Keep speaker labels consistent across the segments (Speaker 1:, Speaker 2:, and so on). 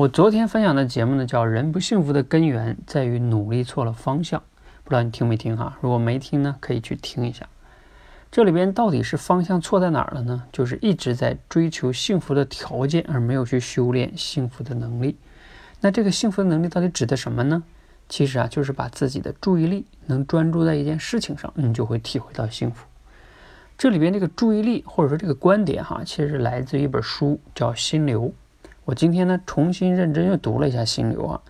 Speaker 1: 我昨天分享的节目呢，叫“人不幸福的根源在于努力错了方向”，不知道你听没听哈？如果没听呢，可以去听一下。这里边到底是方向错在哪儿了呢？就是一直在追求幸福的条件，而没有去修炼幸福的能力。那这个幸福的能力到底指的什么呢？其实啊，就是把自己的注意力能专注在一件事情上，你就会体会到幸福。这里边这个注意力或者说这个观点哈，其实来自一本书，叫《心流》。我今天呢重新认真又读了一下《心流》啊，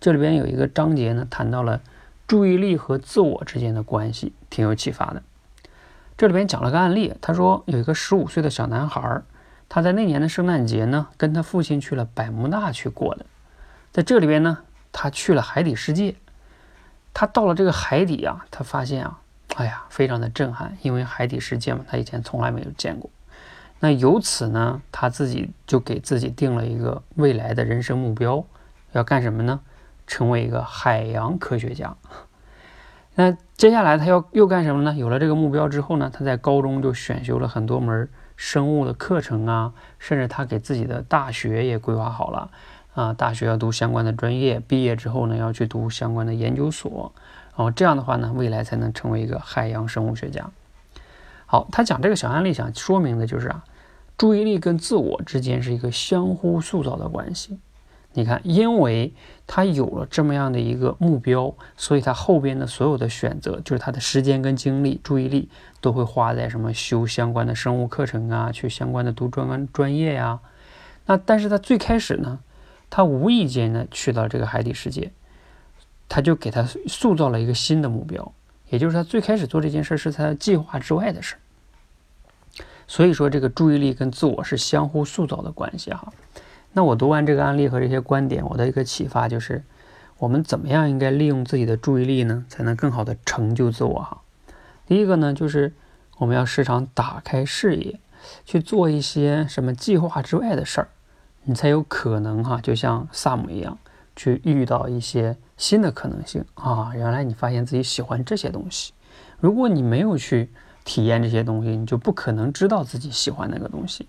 Speaker 1: 这里边有一个章节呢谈到了注意力和自我之间的关系，挺有启发的。这里边讲了个案例，他说有一个十五岁的小男孩，他在那年的圣诞节呢跟他父亲去了百慕大去过的，在这里边呢他去了海底世界，他到了这个海底啊，他发现啊，哎呀非常的震撼，因为海底世界嘛，他以前从来没有见过。那由此呢，他自己就给自己定了一个未来的人生目标，要干什么呢？成为一个海洋科学家。那接下来他要又干什么呢？有了这个目标之后呢，他在高中就选修了很多门生物的课程啊，甚至他给自己的大学也规划好了啊，大学要读相关的专业，毕业之后呢要去读相关的研究所，然后这样的话呢，未来才能成为一个海洋生物学家。好，他讲这个小案例，想说明的就是啊，注意力跟自我之间是一个相互塑造的关系。你看，因为他有了这么样的一个目标，所以他后边的所有的选择，就是他的时间跟精力、注意力都会花在什么修相关的生物课程啊，去相关的读专专业呀。那但是他最开始呢，他无意间呢去到这个海底世界，他就给他塑造了一个新的目标。也就是他最开始做这件事是他计划之外的事所以说这个注意力跟自我是相互塑造的关系哈。那我读完这个案例和这些观点，我的一个启发就是，我们怎么样应该利用自己的注意力呢，才能更好的成就自我哈。第一个呢，就是我们要时常打开视野，去做一些什么计划之外的事儿，你才有可能哈，就像萨姆一样。去遇到一些新的可能性啊！原来你发现自己喜欢这些东西。如果你没有去体验这些东西，你就不可能知道自己喜欢那个东西。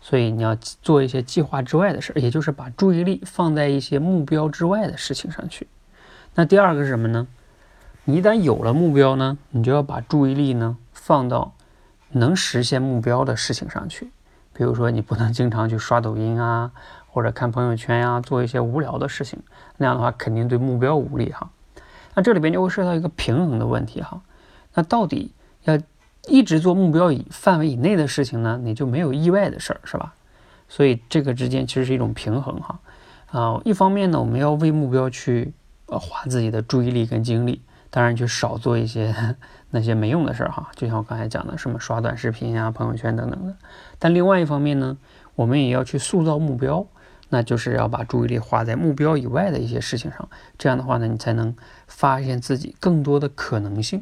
Speaker 1: 所以你要做一些计划之外的事，也就是把注意力放在一些目标之外的事情上去。那第二个是什么呢？你一旦有了目标呢，你就要把注意力呢放到能实现目标的事情上去。比如说，你不能经常去刷抖音啊。或者看朋友圈呀，做一些无聊的事情，那样的话肯定对目标无利哈。那这里边就会涉及到一个平衡的问题哈。那到底要一直做目标以范围以内的事情呢，你就没有意外的事儿是吧？所以这个之间其实是一种平衡哈。啊，一方面呢，我们要为目标去呃花自己的注意力跟精力，当然就少做一些 那些没用的事儿哈。就像我刚才讲的，什么刷短视频呀、朋友圈等等的。但另外一方面呢，我们也要去塑造目标。那就是要把注意力花在目标以外的一些事情上，这样的话呢，你才能发现自己更多的可能性。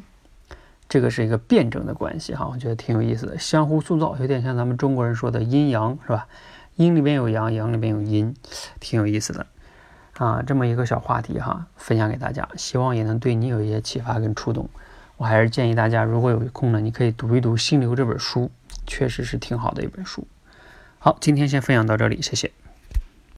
Speaker 1: 这个是一个辩证的关系哈，我觉得挺有意思的，相互塑造，有点像咱们中国人说的阴阳是吧？阴里边有阳，阳里边有阴，挺有意思的啊。这么一个小话题哈，分享给大家，希望也能对你有一些启发跟触动。我还是建议大家，如果有空呢，你可以读一读《心流》这本书，确实是挺好的一本书。好，今天先分享到这里，谢谢。